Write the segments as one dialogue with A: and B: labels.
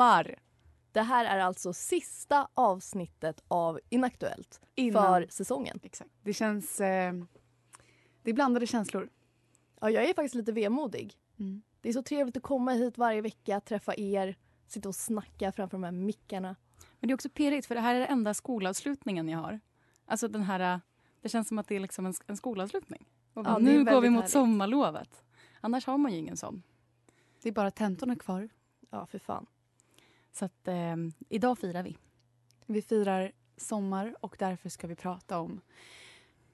A: Sommar! Det här är alltså sista avsnittet av Inaktuellt
B: Innan.
A: för säsongen.
B: Exakt. Det känns... Eh, det är blandade känslor.
A: Ja, jag är faktiskt lite vemodig.
B: Mm.
A: Det är så trevligt att komma hit varje vecka, träffa er, sitta och snacka framför de här mickarna.
B: Men det är också pirrigt för det här är den enda skolavslutningen jag har. Alltså den här... Det känns som att det är liksom en, en skolavslutning.
A: Ja,
B: nu går vi mot
A: härligt.
B: sommarlovet. Annars har man ju ingen sån.
C: Det är bara tentorna kvar.
A: Ja, för fan.
B: Så att eh, idag firar vi.
C: Vi firar sommar och därför ska vi prata om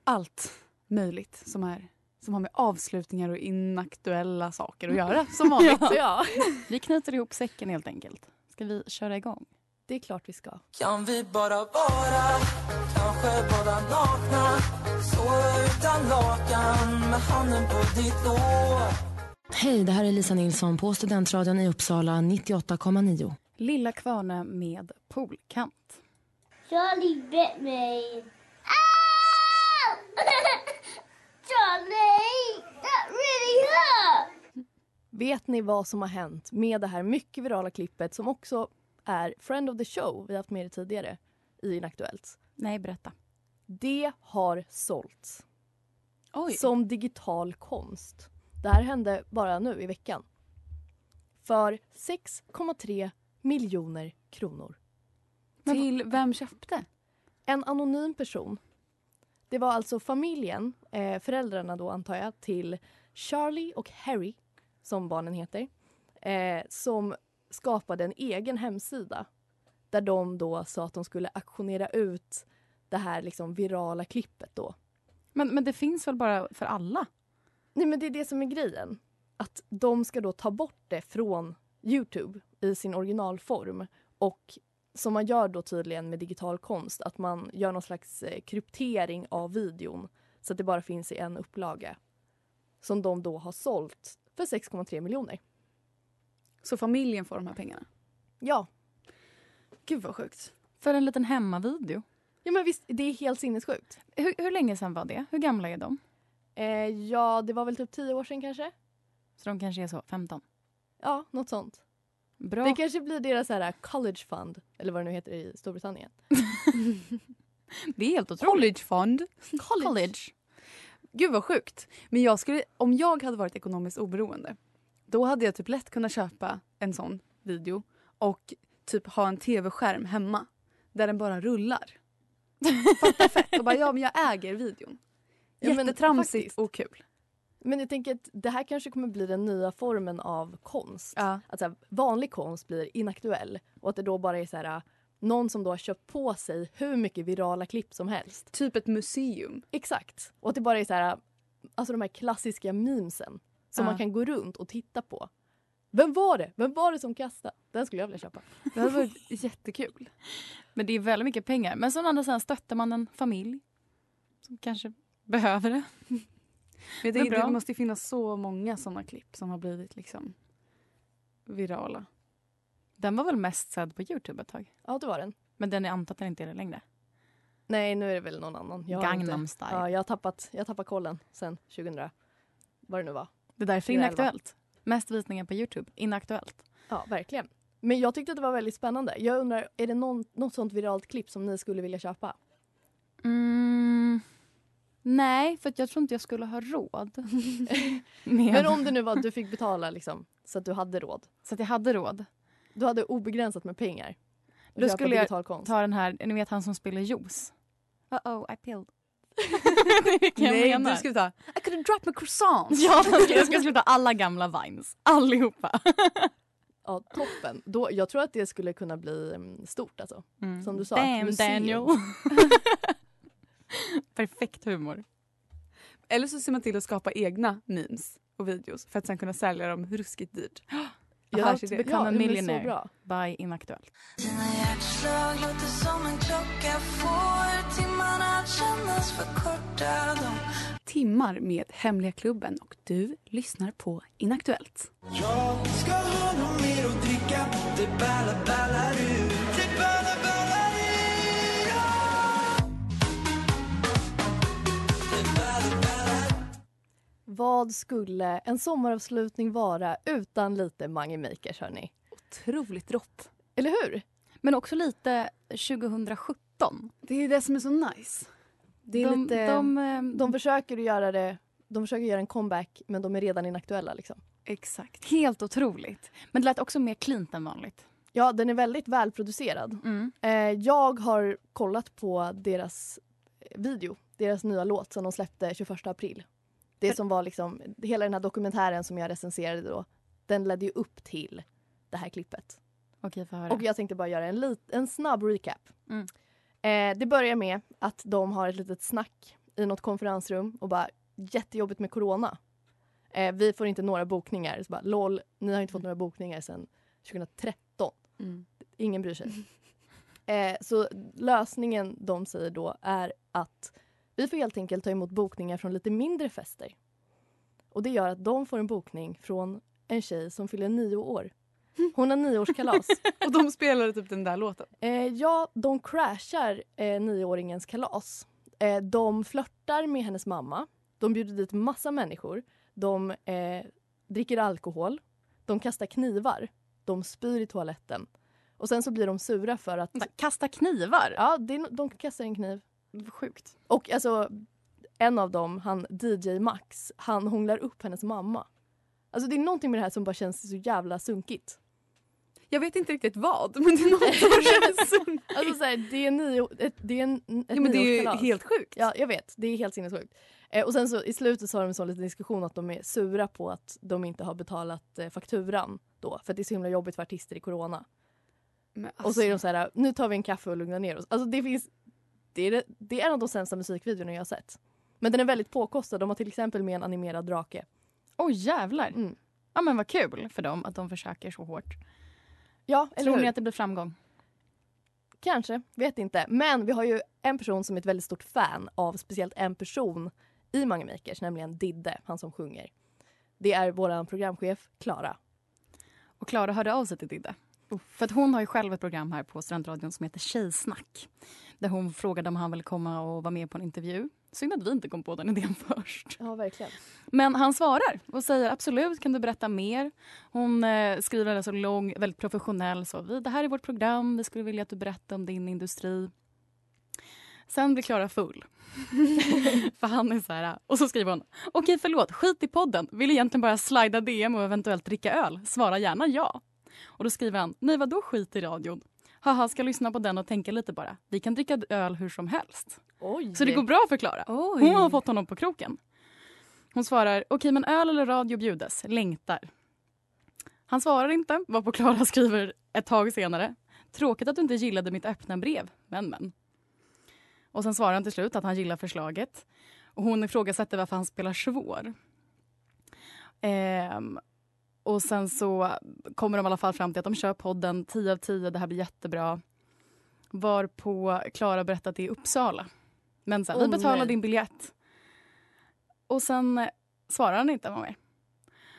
C: allt möjligt som, är, som har med avslutningar och inaktuella saker att göra som vanligt.
A: Ja,
B: Vi knyter ihop säcken helt enkelt. Ska vi köra igång?
A: det är klart vi ska.
D: Kan vi bara vara, kanske bara nakna Sova utan lakan med handen på ditt lår
E: Hej, det här är Lisa Nilsson på Studentradion i Uppsala 98,9.
B: Lilla Kvarne med poolkant.
F: Charlie bit me. Ow! Charlie, that really hurt.
A: Vet ni vad som har hänt med det här mycket virala klippet som också är Friend of the Show, vi har haft med det tidigare i Inaktuellt.
B: Nej, berätta.
A: Det har sålts
C: Oj.
A: som digital konst. Det här hände bara nu i veckan. För 6,3 miljoner kronor.
C: Till vem köpte?
A: En anonym person. Det var alltså familjen, eh, föräldrarna då antar jag, till Charlie och Harry, som barnen heter, eh, som skapade en egen hemsida där de då sa att de skulle auktionera ut det här liksom virala klippet då.
B: Men, men det finns väl bara för alla?
A: Nej men det är det som är grejen. Att de ska då ta bort det från Youtube i sin originalform och som man gör då tydligen med digital konst, att man gör någon slags eh, kryptering av videon så att det bara finns i en upplaga. Som de då har sålt för 6,3 miljoner.
C: Så familjen får de här pengarna?
A: Ja.
C: Gud vad sjukt.
B: För en liten hemmavideo.
A: ja, men visst, det är helt sinnessjukt.
B: Hur, hur länge sedan var det? Hur gamla är de?
A: Eh, ja, det var väl typ 10 år sedan kanske?
B: Så de kanske är så 15?
A: Ja, något sånt.
B: Bra.
A: Det kanske blir deras här college fund, eller vad det nu heter i Storbritannien.
B: Det är helt otroligt.
C: College fund.
A: College.
B: College.
C: Gud vad sjukt. Men jag skulle, om jag hade varit ekonomiskt oberoende då hade jag typ lätt kunnat köpa en sån video och typ ha en tv-skärm hemma där den bara rullar. Fatta fett. Och bara, ja men jag äger videon.
A: Ja, men
C: Jättetramsigt
A: faktiskt.
C: och kul.
A: Men jag tänker att det här kanske kommer bli den nya formen av konst.
C: Ja.
A: Att så här, vanlig konst blir inaktuell och att det då bara är så här, någon som då har köpt på sig hur mycket virala klipp som helst.
C: Typ ett museum.
A: Exakt. Och att det bara är så här, alltså de här klassiska memesen som
C: Ja.
A: man kan gå runt och titta på. Vem var det? Vem var det som kastade? Den skulle jag vilja köpa.
C: Det hade varit jättekul.
B: Men det är väldigt mycket pengar. Men som andra sidan stöttar man en familj som kanske behöver det.
C: Men det, det måste ju finnas så många såna klipp som har blivit liksom virala.
B: Den var väl mest sedd på Youtube ett tag?
A: Ja, det var den.
B: Men den är antar att den inte är det längre.
A: Nej, nu är det väl någon annan. Jag
B: Gangnam
A: inte-
B: style.
A: Ja, jag har tappat, jag har tappat kollen sen 2000, vad det nu var.
B: Det är därför
A: 2011.
B: inaktuellt. Mest visningar på Youtube. Inaktuellt.
A: Ja, verkligen. Men jag tyckte att det var väldigt spännande. Jag undrar, är det någon, något sånt viralt klipp som ni skulle vilja köpa?
B: Mm, nej, för att jag tror inte jag skulle ha råd.
A: Men om det nu var att du fick betala liksom, så att du hade råd.
B: Så att jag hade råd.
A: Du hade obegränsat med pengar.
B: Då skulle jag
A: konst.
B: ta den här, ni vet han som spelar juice. Uh-oh, I pilled.
C: Nej,
B: jag menar.
C: du skulle ta I could have dropped my croissants.
B: Ja, jag ska sluta alla gamla vines. Allihopa.
A: Ja, toppen. Då, jag tror att det skulle kunna bli mm, stort alltså.
B: Mm.
A: Som du sa,
B: Damn. Daniel. Perfekt humor.
C: Eller så ser man till att skapa egna memes och videos för att sen kunna sälja dem ruskigt dyrt.
A: Ja,
C: Affärsidé.
B: Become a
A: men så
B: millionaire
A: bra.
B: by Inaktuellt.
D: Dina hjärtslag låter som en klocka Får timmarna att kännas för korta De
C: Timmar med Hemliga klubben och du lyssnar på Inaktuellt.
D: Jag ska ha något mer att dricka Det ballar, ballar ur
A: Vad skulle en sommaravslutning vara utan lite Mange Makers hörni?
C: Otroligt rått.
A: Eller hur?
B: Men också lite 2017.
C: Det är det som är så nice.
A: Det är
B: de,
A: lite,
B: de,
A: de,
B: ehm,
A: försöker göra det de försöker göra en comeback men de är redan inaktuella liksom.
C: Exakt.
B: Helt otroligt. Men det lät också mer cleant än vanligt.
A: Ja, den är väldigt välproducerad.
B: Mm.
A: Eh, jag har kollat på deras eh, video, deras nya låt som de släppte 21 april. Det som var liksom, hela den här dokumentären som jag recenserade då, den ledde ju upp till det här klippet.
B: Okej, få höra.
A: Och jag tänkte bara göra en, lit, en snabb recap.
B: Mm.
A: Eh, det börjar med att de har ett litet snack i något konferensrum och bara jättejobbigt med corona. Eh, vi får inte några bokningar. Så bara, LOL, ni har inte fått några bokningar sedan 2013.
C: Mm.
A: Ingen bryr sig. eh, så lösningen de säger då är att vi får helt enkelt ta emot bokningar från lite mindre fester. Och det gör att de får en bokning från en tjej som fyller nio år. Hon har nioårskalas.
C: Och de spelade typ den där låten.
A: Eh, ja, de crashar eh, nioåringens kalas. Eh, de flörtar med hennes mamma. De bjuder dit massa människor. De eh, dricker alkohol. De kastar knivar. De spyr i toaletten. Och sen så blir de sura för att...
B: Kasta knivar?
A: Ja, de kastar en kniv.
B: Sjukt.
A: Och alltså, en av dem, han DJ Max, han hånglar upp hennes mamma. Alltså det är någonting med det här som bara känns så jävla sunkigt.
C: Jag vet inte riktigt vad, men det är något som känns sunkigt.
A: Alltså så här, det är nio, ett, det är en, ett
C: Ja, men det är ju helt sjukt.
A: Ja, jag vet. Det är helt sinnessjukt. Eh, och sen så i slutet så har de en sån liten diskussion att de är sura på att de inte har betalat eh, fakturan då. För att det är så himla jobbigt för artister i corona.
C: Men
A: Och så är de så här, nu tar vi en kaffe och lugnar ner oss. Alltså det finns, det är, det, är en av de sämsta musikvideorna jag har sett. Men den är väldigt påkostad. De har till exempel med en animerad drake.
B: Oj jävlar.
A: Mm.
B: Ja men vad kul för dem att de försöker så hårt.
A: Ja, eller
B: Tror
A: hur?
B: ni att det blir framgång?
A: Kanske, vet inte. Men vi har ju en person som är ett väldigt stort fan av speciellt en person i Mange Makers, nämligen Didde, han som sjunger. Det är vår programchef Klara.
B: Och Klara hörde av sig till Didde. För att hon har ju själv ett program här på Studentradion som heter Tjejsnack. Där hon frågade om han ville komma och vara med på en intervju. Synd att vi inte kom på den idén först.
A: Ja, verkligen.
B: Men han svarar och säger absolut, kan du berätta mer? Hon eh, skriver alltså lång, väldigt professionell. Så, vi, det här är vårt program, vi skulle vilja att du berättar om din industri. Sen blir Klara full. För han är så här, och så skriver hon, okej förlåt, skit i podden, vill egentligen bara slida DM och eventuellt dricka öl. Svara gärna ja. Och då skriver han, nej vadå skit i radion? Haha, ska lyssna på den och tänka lite bara. Vi kan dricka öl hur som helst.
A: Oj.
B: Så det går bra för Klara.
C: Oj.
B: Hon har fått honom på kroken. Hon svarar, okej men öl eller radio bjudes, längtar. Han svarar inte, varpå Klara skriver ett tag senare. Tråkigt att du inte gillade mitt öppna brev, men men. Och sen svarar han till slut att han gillar förslaget. Och hon ifrågasätter varför han spelar svår. Ehm, och sen så kommer de i alla fall fram till att de kör podden 10 av 10, det här blir jättebra. Varpå Klara berättar att det är i Uppsala. Men sen,
A: Åh,
B: vi betalar
A: nej.
B: din biljett. Och sen svarar han inte mer.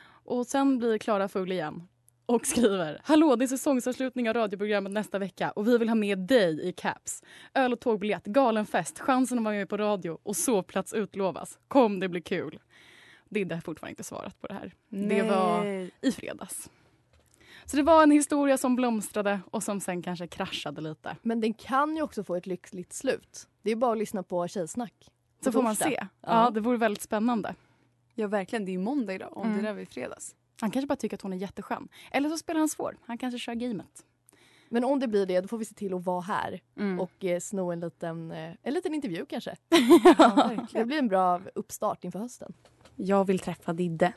B: Och sen blir Klara full igen och skriver Hallå, det är säsongsavslutning av radioprogrammet nästa vecka och vi vill ha med dig i Caps. Öl och tågbiljett, galen fest, chansen att vara med på radio och sovplats utlovas. Kom, det blir kul. Didde har fortfarande inte svarat på det här. Det var
C: Nej.
B: i fredags. Så det var en historia som blomstrade och som sen kanske kraschade lite.
A: Men den kan ju också få ett lyckligt slut. Det är bara att lyssna på Tjejsnack.
B: Så får man se. Ja, det vore väldigt spännande.
C: Ja verkligen, det är ju måndag idag om
B: Mm.
C: det där var i fredags.
B: Han kanske bara tycker att hon är jätteskön. Eller så spelar han svår. Han kanske kör gamet.
A: Men om det blir det, då får vi se till att vara här
B: Mm.
A: och eh, sno en liten, eh, en liten intervju kanske.
C: Ja.
A: Det blir en bra uppstart inför hösten.
C: Jag vill träffa Didde.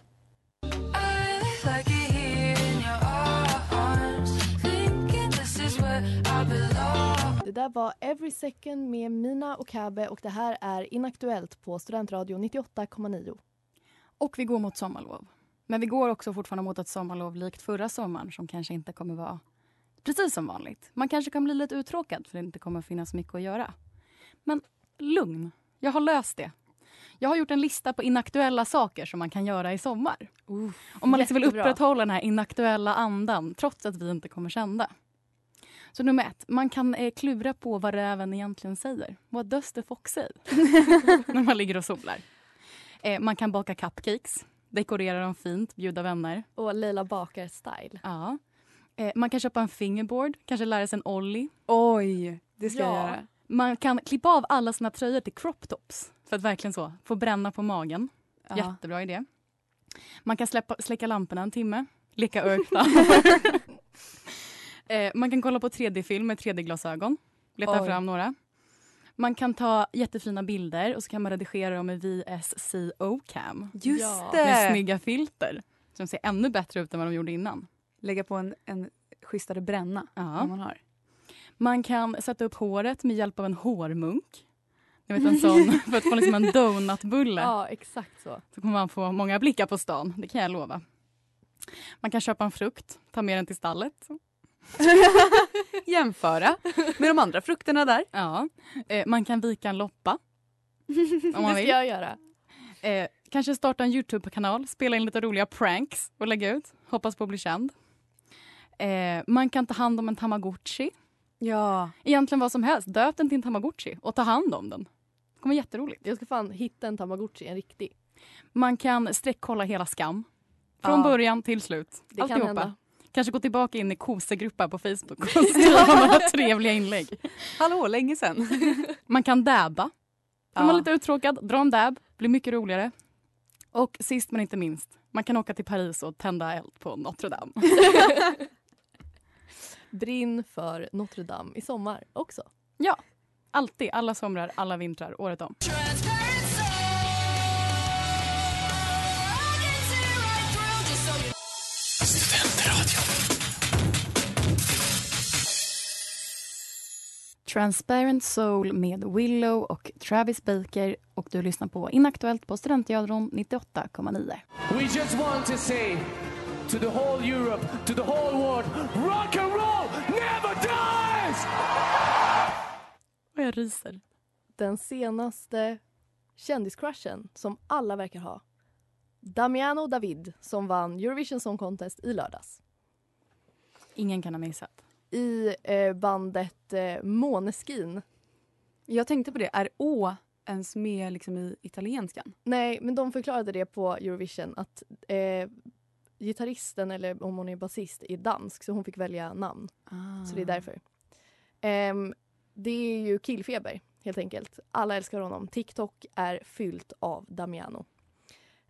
A: Det där var Every Second med Mina och Kabe och det här är Inaktuellt på Studentradion 98,9.
B: Och vi går mot sommarlov. Men vi går också fortfarande mot ett sommarlov likt förra sommaren som kanske inte kommer vara precis som vanligt. Man kanske kan bli lite uttråkad för det inte kommer finnas mycket att göra. Men lugn, jag har löst det. Jag har gjort en lista på inaktuella saker som man kan göra i sommar. Om man liksom vill upprätthålla den här inaktuella andan trots att vi inte kommer kända. Så nummer ett, man kan eh, klura på vad räven egentligen säger. What does the fox say? När man ligger och solar. Eh, man kan baka cupcakes, dekorera dem fint, bjuda vänner.
A: Och Leila Bakar-style.
B: Ja. Eh, man kan köpa en fingerboard, kanske lära sig en ollie.
C: Oj, det ska jag
A: Ja.
C: göra.
B: Man kan klippa av alla sina tröjor till crop tops för att verkligen så få bränna på magen.
C: Ja.
B: Jättebra idé. Man kan släppa, släcka lamporna en timme, leka örkta. eh, man kan kolla på 3D-film med 3D-glasögon. Leta
C: Oj.
B: fram några. Man kan ta jättefina bilder och så kan man redigera dem med VSC O-cam.
C: Just
A: Ja.
C: det!
B: Med snygga filter som ser ännu bättre ut än vad de gjorde innan.
C: Lägga på en, en schysstare bränna
B: Ja.
C: om man har.
B: Man kan sätta upp håret med hjälp av en hårmunk. Jag vet en sån för att få liksom en donutbulle.
A: Ja, exakt så.
B: Så kommer man få många blickar på stan, det kan jag lova. Man kan köpa en frukt, ta med den till stallet.
C: Jämföra med de andra frukterna där.
B: Ja. Eh, man kan vika en loppa. Om
A: Det ska
B: vill.
A: jag göra.
B: Eh, kanske starta en Youtube-kanal, spela in lite roliga pranks och lägga ut. Hoppas på att bli känd. Eh, man kan ta hand om en tamagotchi.
C: Ja.
B: Egentligen vad som helst. Döp den till en tamagotchi och ta hand om den. Det kommer jätteroligt.
A: Jag ska fan hitta en tamagotchi, en riktig.
B: Man kan sträckkolla hela Skam. Från
A: Ja.
B: början till slut.
A: Det kan
B: Alltihopa.
A: hända.
B: Kanske gå tillbaka in i kosegrupper på Facebook och skriva några trevliga inlägg.
C: Hallå, länge sen.
B: Man kan dabba. Om man
C: Ja.
B: är lite uttråkad, dra en dab. Blir mycket roligare. Och sist men inte minst, man kan åka till Paris och tända eld på Notre Dame.
A: Brinn för Notre Dame i sommar också.
B: Ja, alltid. Alla somrar, alla vintrar, året om. Transparent Soul med Willow och Travis Baker och du lyssnar på Inaktuellt på Studentradion 98,9.
G: To the whole Europe, to the whole world, rock and roll never dies!
B: Och jag ryser.
A: Den senaste kändiscrushen som alla verkar ha. Damiano David som vann Eurovision Song Contest i lördags.
B: Ingen kan ha missat.
A: I eh, bandet eh, Måneskin.
C: Jag tänkte på det, är å ens med liksom i italienskan?
A: Nej, men de förklarade det på Eurovision att eh, gitarristen, eller om hon är basist, är dansk så hon fick välja namn.
C: Ah.
A: Så det är därför. Ehm, det är ju killfeber, helt enkelt. Alla älskar honom. TikTok är fyllt av Damiano.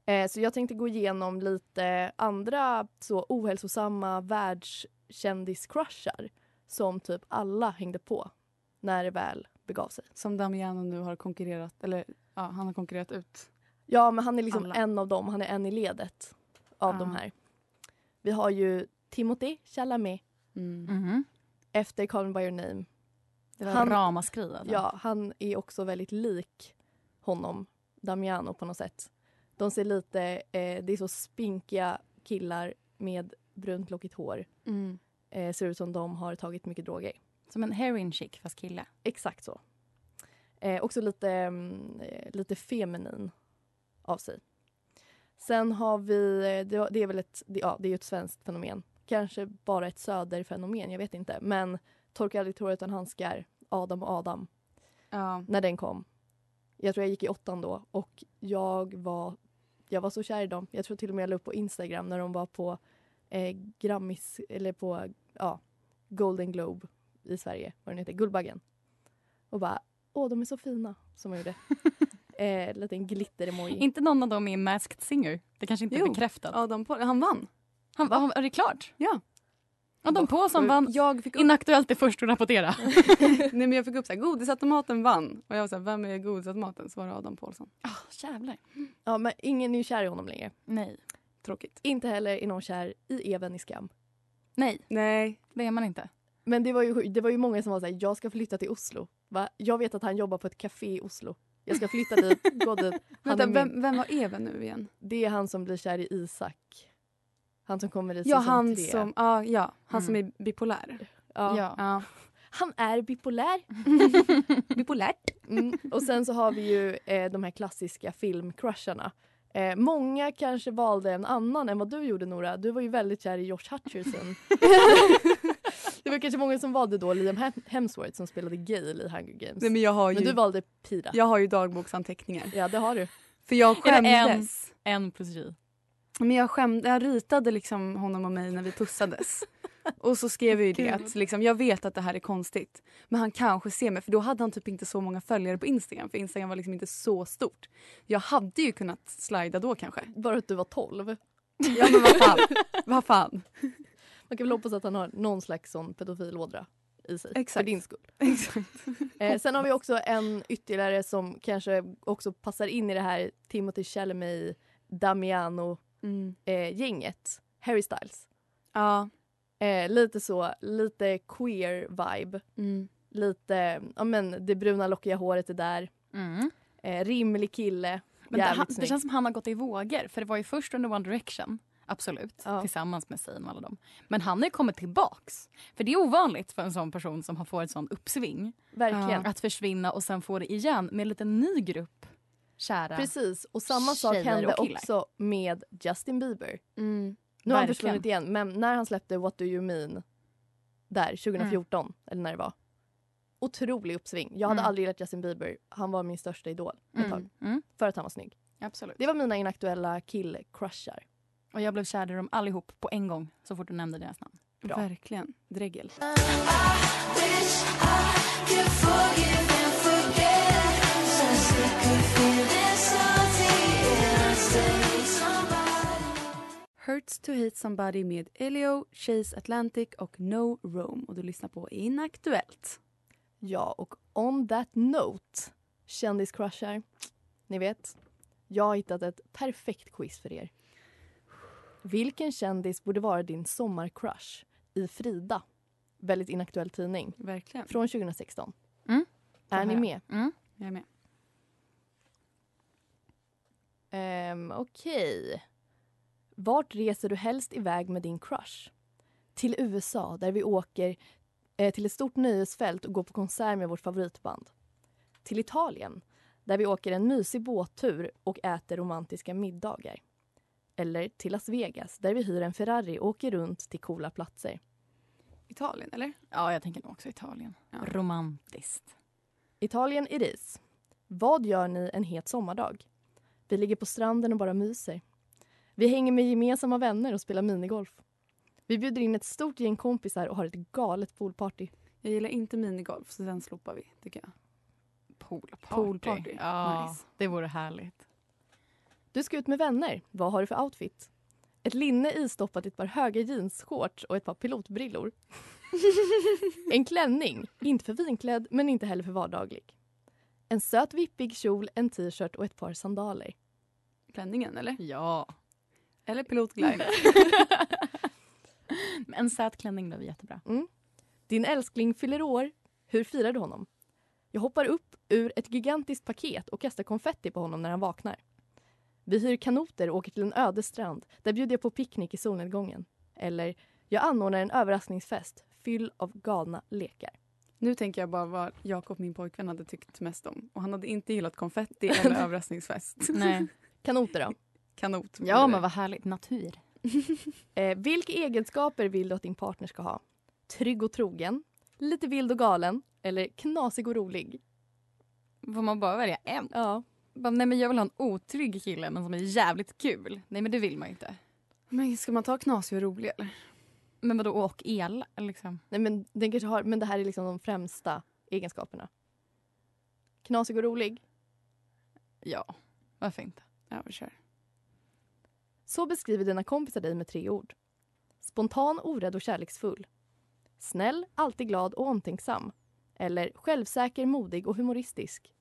A: Eh, så jag tänkte gå igenom lite andra så ohälsosamma världskändiscrushar som typ alla hängde på när det väl begav sig.
C: Som Damiano nu har konkurrerat, eller ja, han har konkurrerat ut.
A: Ja, men han är liksom
C: Alla.
A: en av dem. Han är en i ledet av
C: Ah.
A: de här. Vi har ju Timothée Chalamet
C: Mm.
B: Mhm.
A: efter Call Me By Your Name.
B: Det var
A: Han-
B: ramaskri.
A: Ja, han är också väldigt lik honom, Damiano på något sätt. De ser lite, eh, det är så spinkiga killar med brunt lockigt hår.
C: Mm.
A: Eh, ser ut som de har tagit mycket droger.
B: Som en heroin chic fast kille.
A: Exakt så. Eh, också lite, mm, eh, lite feminin av sig. Sen har vi, eh, det, är väl ett, ja, det är ett svenskt fenomen. Kanske bara ett söderfenomen, jag vet inte. Men Torka aldrig tår utan handskar, Adam och Adam.
C: Ja.
A: när den kom. Jag tror jag gick i åttan då och jag var, jag var så kär i dem. Jag tror till och med jag la upp på Instagram när de var på eh, Grammis, eller på ja, Golden Globe i Sverige, vad den heter, Guldbaggen. Och bara, åh de är så fina, som hon gjorde. eh, liten glitter-emoji.
B: Inte någon av dem är Masked Singer. Det kanske inte är
C: Jo.
B: bekräftat.
C: Adam Paul, han vann.
B: Han, han, är det klart?
C: Ja.
B: Adam Paulsson vann.
C: Jag fick upp,
B: Inaktuellt är först att rapportera.
C: nej, men jag fick upp så här, godisautomaten vann. Och jag var så här, vem är godisautomaten? Så var det Adam Paulsson.
B: Oh, jävlar.
A: Ja, men ingen är ju kär i honom längre.
B: Nej.
C: Tråkigt.
A: Inte heller är någon kär i Even i Skam.
B: Nej,
C: Nej.
B: det är man inte.
A: Men det var ju, det var ju många som var såhär, jag ska flytta till Oslo. Va? Jag vet att han jobbar på ett café i Oslo. Jag ska flytta dit, gå dit.
C: Vänta, vem, vem var Even nu igen?
A: Det är han som blir kär i Isak. Han som kommer i
C: Ja,
A: säsong
C: han
A: tre.
C: som, ah, ja, han
B: Mm.
C: som är bipolär.
A: Ja.
B: Ja.
C: Ja.
A: Han är bipolär.
C: Bipolärt?
A: Mm. Och sen så har vi ju eh, de här klassiska filmcrusharna. Eh, många kanske valde en annan än vad du gjorde Nora. Du var ju väldigt kär i Josh Hutcherson. Det var kanske många som valde då Liam Hem- Hemsworth som spelade Gale i Hunger Games.
C: Nej, men jag har
A: Men
C: ju,
A: du valde Pira.
C: jag har ju dagboksanteckningar.
A: Ja det har du.
C: För jag
B: det en?
C: skämdes.
B: En plus J.
C: Men jag skämde, jag ritade liksom honom och mig när vi pussades. Och så skrev jag ju det att liksom, jag vet att det här är konstigt. Men han kanske ser mig, för då hade han typ inte så många följare på Instagram. För Instagram var liksom inte så stort. Jag hade ju kunnat slida då kanske.
A: Bara att du var 12.
C: Ja men vad fan. vad fan.
A: Man kan väl hoppas att han har någon slags sån pedofilådra i sig. För
C: Exakt.
A: din skull.
C: Exakt.
A: Eh, sen har vi också en ytterligare som kanske också passar in i det här Timothy Chalamet, Damiano
C: Mm.
A: eh. Harry Styles.
C: Ja.
A: Eh, lite så, lite queer vibe.
C: Mm.
A: Lite, ja men det bruna lockiga håret är där.
B: Mm.
A: Eh, rimlig kille.
B: Men det, han, det känns som han har gått i vågor. För det var ju först under One Direction. Absolut.
A: Ja.
B: Tillsammans med Zayn och alla dem. Men han har ju kommit tillbaks. För det är ovanligt för en sån person som har fått ett sånt uppsving.
A: Verkligen.
B: Att försvinna och sen få det igen med en liten ny grupp kära.
A: Precis, och samma sak hände också med Justin Bieber.
C: Mm.
A: Nu har han försvunnit igen, men när han släppte What Do You Mean där 2014, eller när det var. Otrolig uppsving. Jag hade
B: Mm.
A: aldrig gillat Justin Bieber. Han var min största idol ett tag.
B: Mm. Mm.
A: För att han var snygg.
B: Absolut.
A: Det var mina inaktuella killcrushar.
B: Och jag blev kär i dem allihop på en gång så fort du nämnde deras namn.
A: Bra.
C: Verkligen. Dregel. Hurts to hate somebody med Elio, Chase Atlantic och No Rome. Och du lyssnar på Inaktuellt.
A: Ja, och on that note, kändiscrushar. Ni vet, jag har hittat ett perfekt quiz för er. Vilken kändis borde vara din sommarcrush i Frida? Väldigt inaktuell tidning.
C: Verkligen.
A: Från 2016.
B: Mm.
A: Är ni med?
B: Mm.
C: Jag är med.
A: Um, Okej. Vart reser du helst iväg med din crush? Till USA, där vi åker eh, till ett stort nöjesfält och går på konsert med vårt favoritband. Till Italien, där vi åker en mysig båttur och äter romantiska middagar. Eller till Las Vegas, där vi hyr en Ferrari och åker runt till coola platser.
C: Italien, eller?
B: Ja, jag tänker nog också Italien. Romantiskt.
A: Italien i ris. Vad gör ni en het sommardag? Vi ligger på stranden och bara myser. Vi hänger med gemensamma vänner och spelar minigolf. Vi bjuder in ett stort gäng kompisar och har ett galet poolparty.
C: Jag gillar inte minigolf, så den slopar vi. tycker jag.
B: Poolparty.
C: Poolparty.
B: Ja,
C: Nice.
B: det vore härligt.
A: Du ska ut med vänner. Vad har du för outfit? Ett linne istoppat i ett par höga jeansshorts och ett par pilotbrillor. en klänning. Inte för vinklädd, men inte heller för vardaglig. En söt vippig kjol, en t-shirt och ett par sandaler.
C: Klänningen, eller?
B: Ja.
C: Eller pilotglide.
B: En sät klänning är jättebra.
A: Din älskling fyller år. Hur firar du honom? Jag hoppar upp ur ett gigantiskt paket och kastar konfetti på honom när han vaknar. Vi hyr kanoter och åker till en öde strand. Där bjuder jag på picknick i solnedgången. Eller, jag anordnar en överraskningsfest fylld av galna lekar.
C: Nu tänker jag bara vad Jakob, min pojkvän, hade tyckt mest om. Och han hade inte gillat konfetti eller överraskningsfest.
B: Nej.
A: Kanoter då?
C: Kanot.
B: Ja, men vad härligt. Natur.
A: Eh, vilka egenskaper vill du att din partner ska ha? Trygg och trogen? Lite vild och galen? Eller knasig och rolig?
B: Får man bara välja en?
A: Ja.
B: Bara, nej men jag vill ha en otrygg kille men som är jävligt kul. Nej men det vill man ju inte.
C: Men ska man ta knasig och rolig eller?
B: Men vadå och el? Liksom?
A: Nej, men, den kanske har, men det här är liksom de främsta egenskaperna. Knasig och rolig.
B: Ja, varför inte?
C: Ja, vi kör.
A: Så beskriver dina kompisar dig med tre ord. Spontan, orädd och kärleksfull. Snäll, alltid glad och omtänksam. Eller självsäker, modig och humoristisk.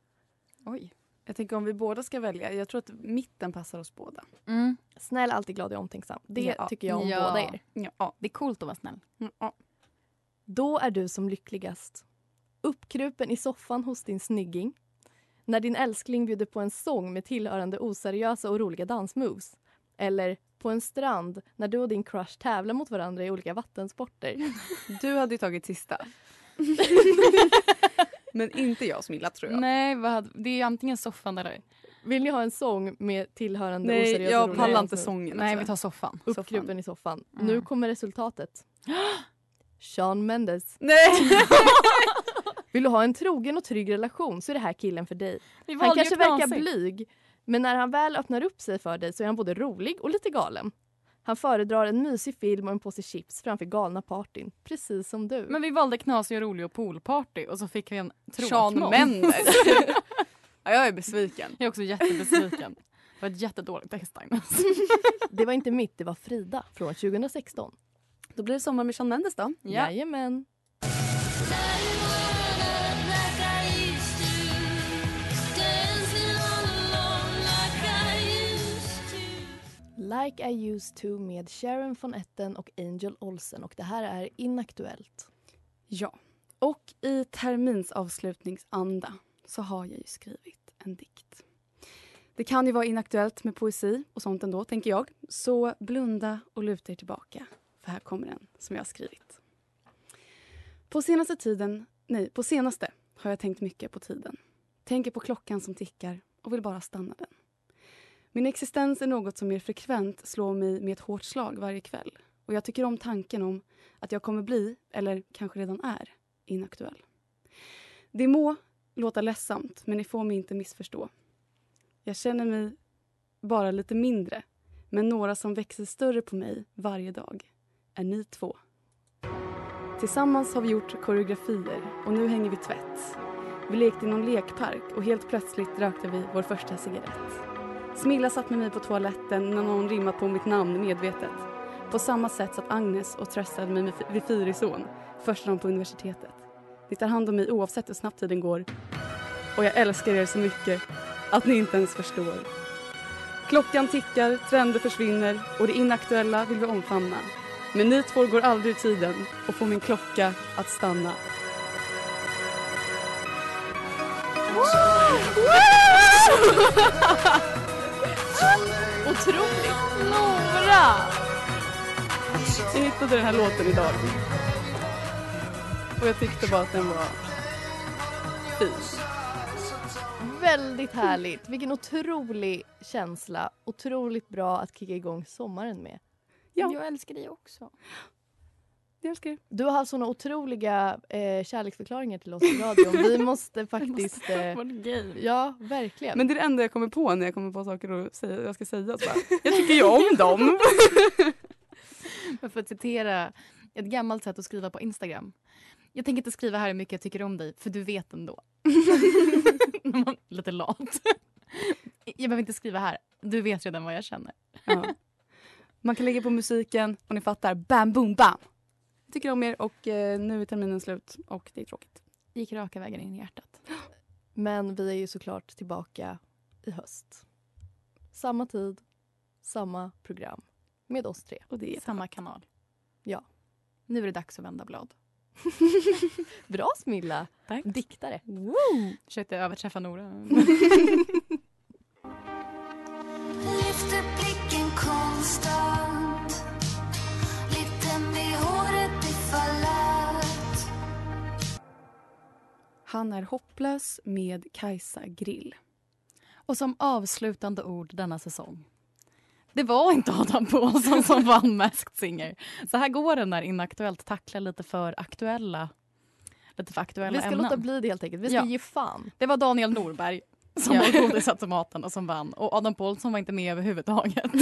C: Oj. Jag tänker om vi båda ska välja. Jag tror att mitten passar oss båda.
B: Mm.
A: Snäll, alltid glad och omtänksam. Det
C: Ja.
A: tycker jag om
B: Ja.
A: båda er.
C: Ja.
B: Det är coolt att vara snäll.
C: ja.
A: Då är du som lyckligast. Uppkrupen i soffan hos din snygging. När din älskling bjuder på en sång med tillhörande oseriösa och roliga dansmoves. Eller på en strand när du och din crush tävlar mot varandra i olika vattensporter.
C: Du hade ju tagit sista. Men inte jag Smilla tror jag.
B: Nej, vad, det är antingen soffan eller...
A: Vill ni ha en sång med tillhörande
C: Nej,
A: oseriösa
C: jag
A: roliga
C: pallar inte sången.
B: Nej,
C: alltså.
B: vi tar soffan.
A: Uppkrupen i soffan.
B: Mm.
A: Nu kommer resultatet. Sean Mendes.
C: Nej!
A: Vill du ha en trogen och trygg relation så är det här killen för dig. Han kanske verkar blyg, men när han väl öppnar upp sig för dig så är han både rolig och lite galen. Han föredrar en mysig film och en påse chips framför galna partyn, precis som du.
B: Men vi valde knasig och rolig och poolparty och så fick vi en.
C: Mendes. ja, jag är besviken.
B: Jag är också jättebesviken. Det var ett jättedåligt Agnes.
A: Det var inte mitt, det var Frida från 2016.
C: Då blir det sommar med Sean Mendes då.
B: Ja.
A: Jajamän. Like I used to med Sharon von Etten och Angel Olsen och det här är Inaktuellt.
C: Ja. Och i terminsavslutningsanda så har jag ju skrivit en dikt. Det kan ju vara inaktuellt med poesi och sånt ändå, tänker jag. Så blunda och luta er tillbaka, för här kommer den som jag har skrivit. På senaste tiden, nej, på senaste har jag tänkt mycket på tiden. Tänker på klockan som tickar och vill bara stanna den. Min existens är något som mer frekvent slår mig med ett hårt slag varje kväll. Och jag tycker om tanken om att jag kommer bli, eller kanske redan är, inaktuell. Det må låta ledsamt, men ni får mig inte missförstå. Jag känner mig bara lite mindre, men några som växer större på mig varje dag är ni två. Tillsammans har vi gjort koreografier och nu hänger vi tvätt. Vi lekte i någon lekpark och helt plötsligt rökte vi vår första cigarett. Smilla satt med mig på toaletten när någon rimmat på mitt namn medvetet. På samma sätt satt Agnes och tröstade mig vid Fyrisån, första dagen på universitetet. Ni tar hand om mig oavsett hur snabbt tiden går. Och jag älskar er så mycket att ni inte ens förstår. Klockan tickar, trender försvinner och det inaktuella vill vi omfamna. Men ni två går aldrig ur tiden och får min klocka att stanna.
A: Otroligt! Nora!
C: Jag hittade den här låten idag. Och jag tyckte bara att den var fin.
A: Väldigt härligt. Vilken otrolig känsla. Otroligt bra att kicka igång sommaren med.
C: Ja.
B: Jag älskar dig också.
C: Jag älskar.
A: Du har såna otroliga eh, kärleksförklaringar till oss i radion. Vi måste faktiskt... Eh, ja, verkligen.
C: Men det är det enda jag kommer på när jag kommer på saker att säga, jag ska säga. Så bara, jag tycker ju om dem.
B: Men för att citera ett gammalt sätt att skriva på Instagram. Jag tänker inte skriva här hur mycket jag tycker om dig, för du vet ändå. Lite lat. Jag behöver inte skriva här. Du vet redan vad jag känner.
C: Ja. Man kan lägga på musiken och ni fattar. Bam, boom, bam. Tycker om er och eh, nu är terminen slut och det är tråkigt.
B: Gick raka vägen in i hjärtat.
A: Men vi är ju såklart tillbaka i höst. Samma tid, samma program. Med oss tre.
C: Och det är
B: Samma kanal.
A: Ja.
B: Nu är det dags att vända blad.
A: Bra Smilla!
B: Tack.
A: Diktare.
B: Försökte överträffa Nora.
C: Han är hopplös med Kajsa Grill.
B: Och som avslutande ord denna säsong. Det var inte Adam Pålsson som vann Masked Singer. Så här går det när Inaktuellt tacklar lite för aktuella, lite för aktuella
A: Vi ska
B: ämnen.
A: låta bli det helt enkelt. Vi ska
B: Ja.
A: ge fan.
B: Det var Daniel Norberg. som
C: Ja.
B: har godisautomaten och som vann. Och Adam Paulsson var inte med överhuvudtaget.
C: det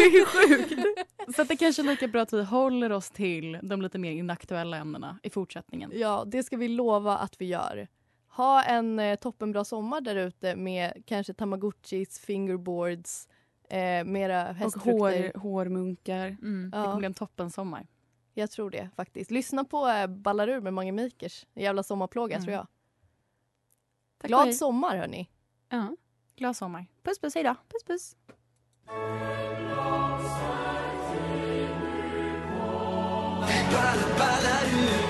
C: är sjukt.
B: Så det kanske är lika bra att vi håller oss till de lite mer inaktuella ämnena i fortsättningen.
A: Ja, det ska vi lova att vi gör. Ha en eh, toppenbra sommar där ute med kanske tamagotchis, fingerboards, eh, mera
B: Och
A: hästfrukter.
B: hår, hårmunkar.
A: Ja.
B: Det kommer bli en toppensommar.
A: Jag tror det faktiskt. Lyssna på eh, Ballarur med Mange Mikers. En jävla sommarplåga
B: Mm.
A: tror jag.
B: Tack och
A: Glad sommar hörni.
B: Ja, glad sommar. Puss puss, hej då. Puss puss.
H: Du har